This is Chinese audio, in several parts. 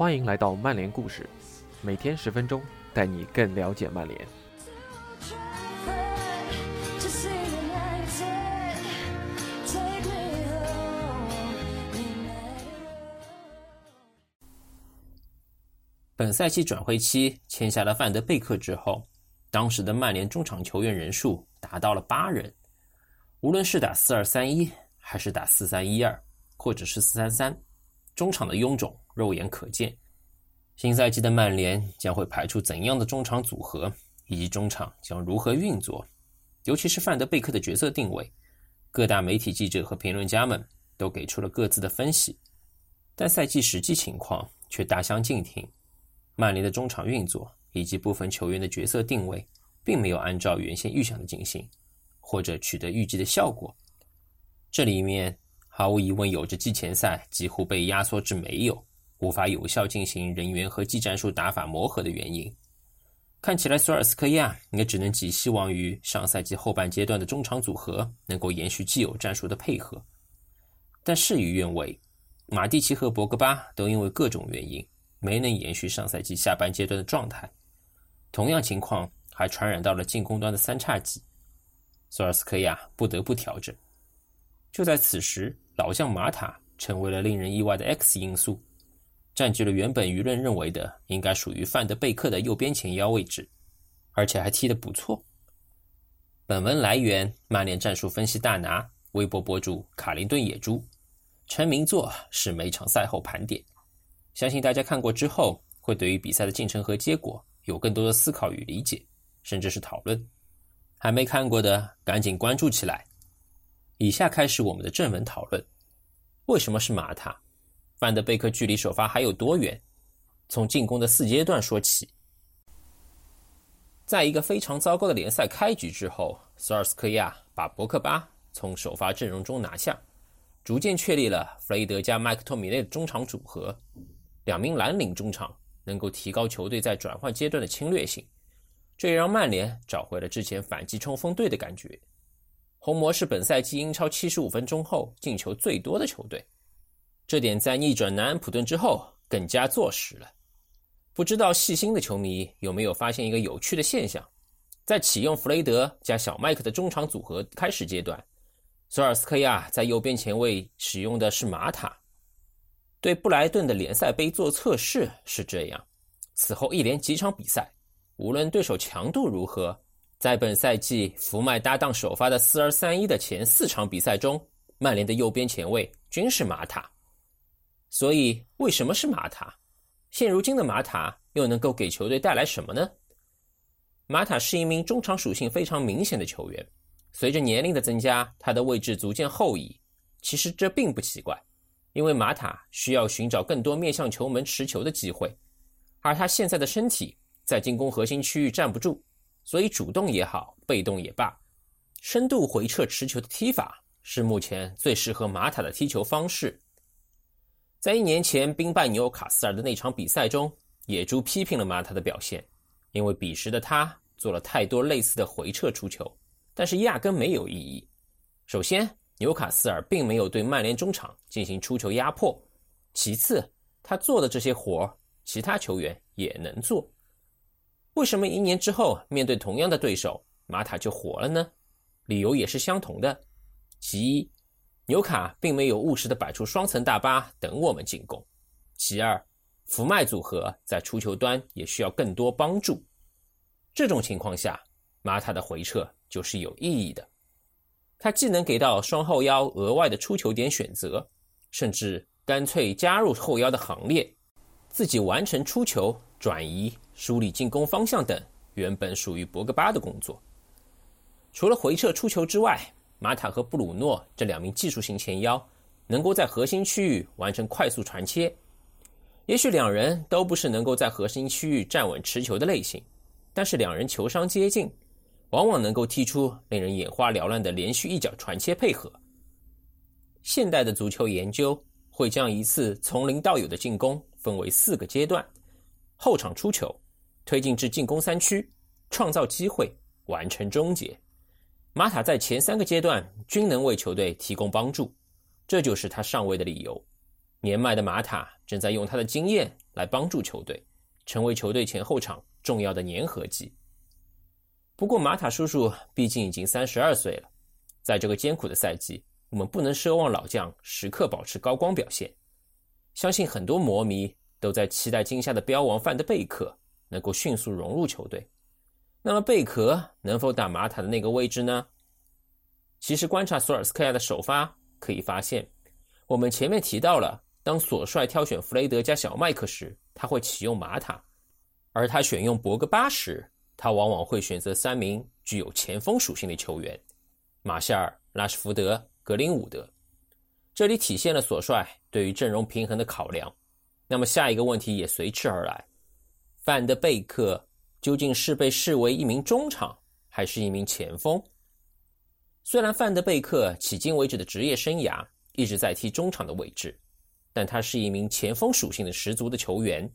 欢迎来到曼联故事，每天十分钟，带你更了解曼联。本赛季转会期签下了范德贝克之后，当时的曼联中场球员人数达到了八人。无论是打四二三一，还是打四三一二，或者是四三三，中场的臃肿肉眼可见。新赛季的曼联将会排出怎样的中场组合，以及中场将如何运作？尤其是范德贝克的角色定位，各大媒体记者和评论家们都给出了各自的分析，但赛季实际情况却大相径庭。曼联的中场运作以及部分球员的角色定位，并没有按照原先预想的进行，或者取得预计的效果。这里面毫无疑问有着季前赛几乎被压缩至没有，无法有效进行人员和技战术打法磨合的原因。看起来索尔斯克亚也只能寄希望于上赛季后半阶段的中场组合能够延续既有战术的配合，但事与愿违，马蒂奇和博格巴都因为各种原因。没能延续上赛季下半阶段的状态，同样情况还传染到了进攻端的三叉戟，索尔斯克亚不得不调整。就在此时，老将马塔成为了令人意外的 X 因素，占据了原本舆论认为的应该属于范德贝克的右边前腰位置，而且还踢得不错。本文来源：曼联战术分析大拿，微博博主卡林顿野猪，成名作是每场赛后盘点。相信大家看过之后，会对于比赛的进程和结果有更多的思考与理解，甚至是讨论。还没看过的，赶紧关注起来。以下开始我们的正文讨论：为什么是马塔？范德贝克距离首发还有多远？从进攻的四阶段说起。在一个非常糟糕的联赛开局之后，索尔斯克亚把博克巴从首发阵容中拿下，逐渐确立了弗雷德加麦克托米内的中场组合。两名蓝领中场能够提高球队在转换阶段的侵略性，这也让曼联找回了之前反击冲锋队的感觉。红魔是本赛季英超七十五分钟后进球最多的球队，这点在逆转南安普顿之后更加坐实了。不知道细心的球迷有没有发现一个有趣的现象：在启用弗雷德加小麦克的中场组合开始阶段，索尔斯克亚在右边前卫使用的是马塔。对布莱顿的联赛杯做测试是这样，此后一连几场比赛，无论对手强度如何，在本赛季福麦搭档首发的四二三一的前四场比赛中，曼联的右边前卫均是马塔。所以，为什么是马塔？现如今的马塔又能够给球队带来什么呢？马塔是一名中场属性非常明显的球员，随着年龄的增加，他的位置逐渐后移。其实这并不奇怪。因为马塔需要寻找更多面向球门持球的机会，而他现在的身体在进攻核心区域站不住，所以主动也好，被动也罢，深度回撤持球的踢法是目前最适合马塔的踢球方式。在一年前兵败纽卡斯尔的那场比赛中，野猪批评了马塔的表现，因为彼时的他做了太多类似的回撤出球，但是压根没有意义。首先，纽卡斯尔并没有对曼联中场进行出球压迫。其次，他做的这些活其他球员也能做。为什么一年之后面对同样的对手，马塔就火了呢？理由也是相同的。其一，纽卡并没有务实的摆出双层大巴等我们进攻；其二，福麦组合在出球端也需要更多帮助。这种情况下，马塔的回撤就是有意义的。他既能给到双后腰额外的出球点选择，甚至干脆加入后腰的行列，自己完成出球、转移、梳理进攻方向等原本属于博格巴的工作。除了回撤出球之外，马塔和布鲁诺这两名技术型前腰能够在核心区域完成快速传切。也许两人都不是能够在核心区域站稳持球的类型，但是两人球商接近。往往能够踢出令人眼花缭乱的连续一脚传切配合。现代的足球研究会将一次从零到有的进攻分为四个阶段：后场出球、推进至进攻三区、创造机会、完成终结。马塔在前三个阶段均能为球队提供帮助，这就是他上位的理由。年迈的马塔正在用他的经验来帮助球队，成为球队前后场重要的粘合剂。不过，马塔叔叔毕竟已经三十二岁了，在这个艰苦的赛季，我们不能奢望老将时刻保持高光表现。相信很多魔迷都在期待今夏的标王范德贝克能够迅速融入球队。那么，贝壳能否打马塔的那个位置呢？其实，观察索尔斯克亚的首发可以发现，我们前面提到了，当索帅挑选弗雷德加小麦克时，他会启用马塔；而他选用博格巴时，他往往会选择三名具有前锋属性的球员：马夏尔、拉什福德、格林伍德。这里体现了索帅对于阵容平衡的考量。那么下一个问题也随之而来：范德贝克究竟是被视为一名中场，还是一名前锋？虽然范德贝克迄今为止的职业生涯一直在踢中场的位置，但他是一名前锋属性的十足的球员。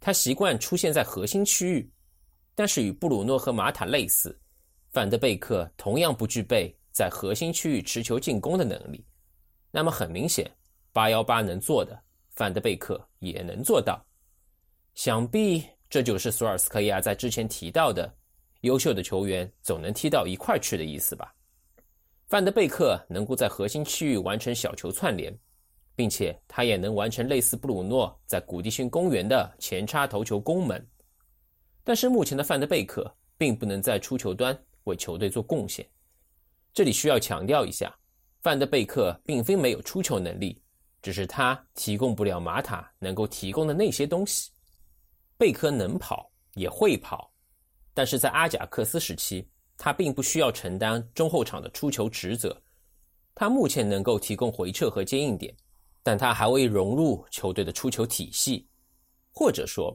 他习惯出现在核心区域。但是与布鲁诺和马塔类似，范德贝克同样不具备在核心区域持球进攻的能力。那么很明显，八幺八能做的，范德贝克也能做到。想必这就是索尔斯克亚在之前提到的“优秀的球员总能踢到一块去”的意思吧？范德贝克能够在核心区域完成小球串联，并且他也能完成类似布鲁诺在古迪逊公园的前插头球攻门。但是目前的范德贝克并不能在出球端为球队做贡献。这里需要强调一下，范德贝克并非没有出球能力，只是他提供不了马塔能够提供的那些东西。贝克能跑，也会跑，但是在阿贾克斯时期，他并不需要承担中后场的出球职责。他目前能够提供回撤和接应点，但他还未融入球队的出球体系，或者说。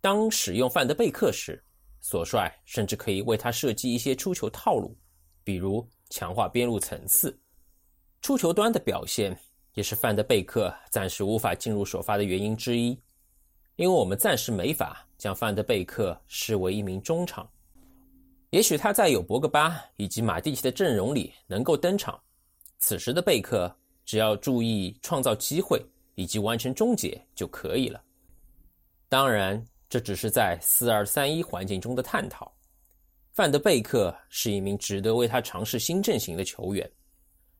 当使用范德贝克时，索帅甚至可以为他设计一些出球套路，比如强化边路层次。出球端的表现也是范德贝克暂时无法进入首发的原因之一，因为我们暂时没法将范德贝克视为一名中场。也许他在有博格巴以及马蒂奇的阵容里能够登场，此时的贝克只要注意创造机会以及完成终结就可以了。当然。这只是在四二三一环境中的探讨。范德贝克是一名值得为他尝试新阵型的球员，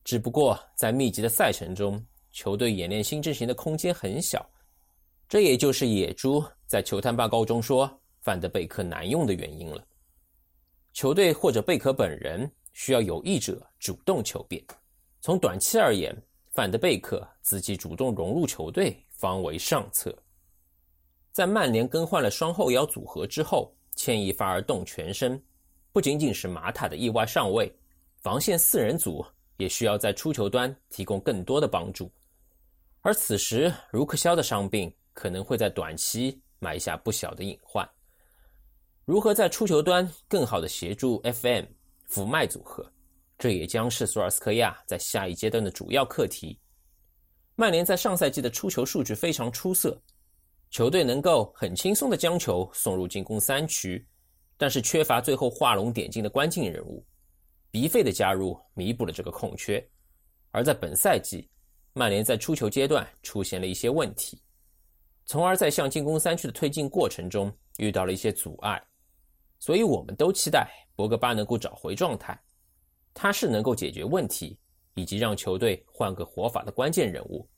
只不过在密集的赛程中，球队演练新阵型的空间很小。这也就是野猪在球探报告中说范德贝克难用的原因了。球队或者贝克本人需要有意者主动求变。从短期而言，范德贝克自己主动融入球队方为上策。在曼联更换了双后腰组合之后，牵一发而动全身，不仅仅是马塔的意外上位，防线四人组也需要在出球端提供更多的帮助。而此时，卢克肖的伤病可能会在短期埋下不小的隐患。如何在出球端更好的协助 FM 福麦组合，这也将是索尔斯克亚在下一阶段的主要课题。曼联在上赛季的出球数据非常出色。球队能够很轻松的将球送入进攻三区，但是缺乏最后画龙点睛的关键人物，鼻费的加入弥补了这个空缺。而在本赛季，曼联在出球阶段出现了一些问题，从而在向进攻三区的推进过程中遇到了一些阻碍。所以，我们都期待博格巴能够找回状态，他是能够解决问题以及让球队换个活法的关键人物。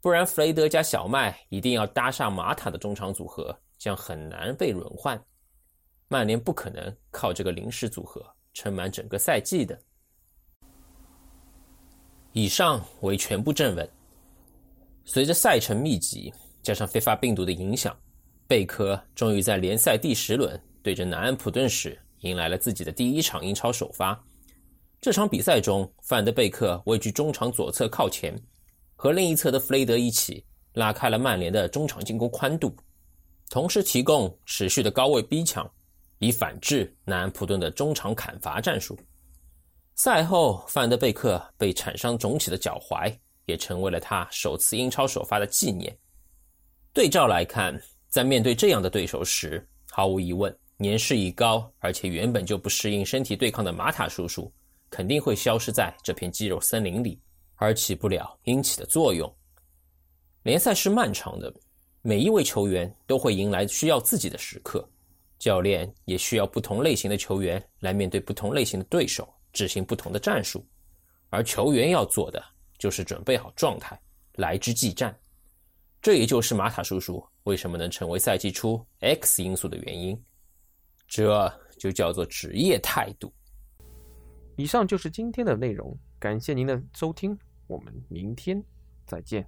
不然，弗雷德加小麦一定要搭上马塔的中场组合，将很难被轮换。曼联不可能靠这个临时组合撑满整个赛季的。以上为全部正文。随着赛程密集，加上非法病毒的影响，贝科终于在联赛第十轮对阵南安普顿时迎来了自己的第一场英超首发。这场比赛中，范德贝克位居中场左侧靠前。和另一侧的弗雷德一起拉开了曼联的中场进攻宽度，同时提供持续的高位逼抢，以反制南安普顿的中场砍伐战术。赛后，范德贝克被铲伤肿起的脚踝也成为了他首次英超首发的纪念。对照来看，在面对这样的对手时，毫无疑问，年事已高而且原本就不适应身体对抗的马塔叔叔肯定会消失在这片肌肉森林里。而起不了应起的作用。联赛是漫长的，每一位球员都会迎来需要自己的时刻，教练也需要不同类型的球员来面对不同类型的对手，执行不同的战术。而球员要做的就是准备好状态，来之即战。这也就是马塔叔叔为什么能成为赛季初 X 因素的原因。这就叫做职业态度。以上就是今天的内容，感谢您的收听，我们明天再见。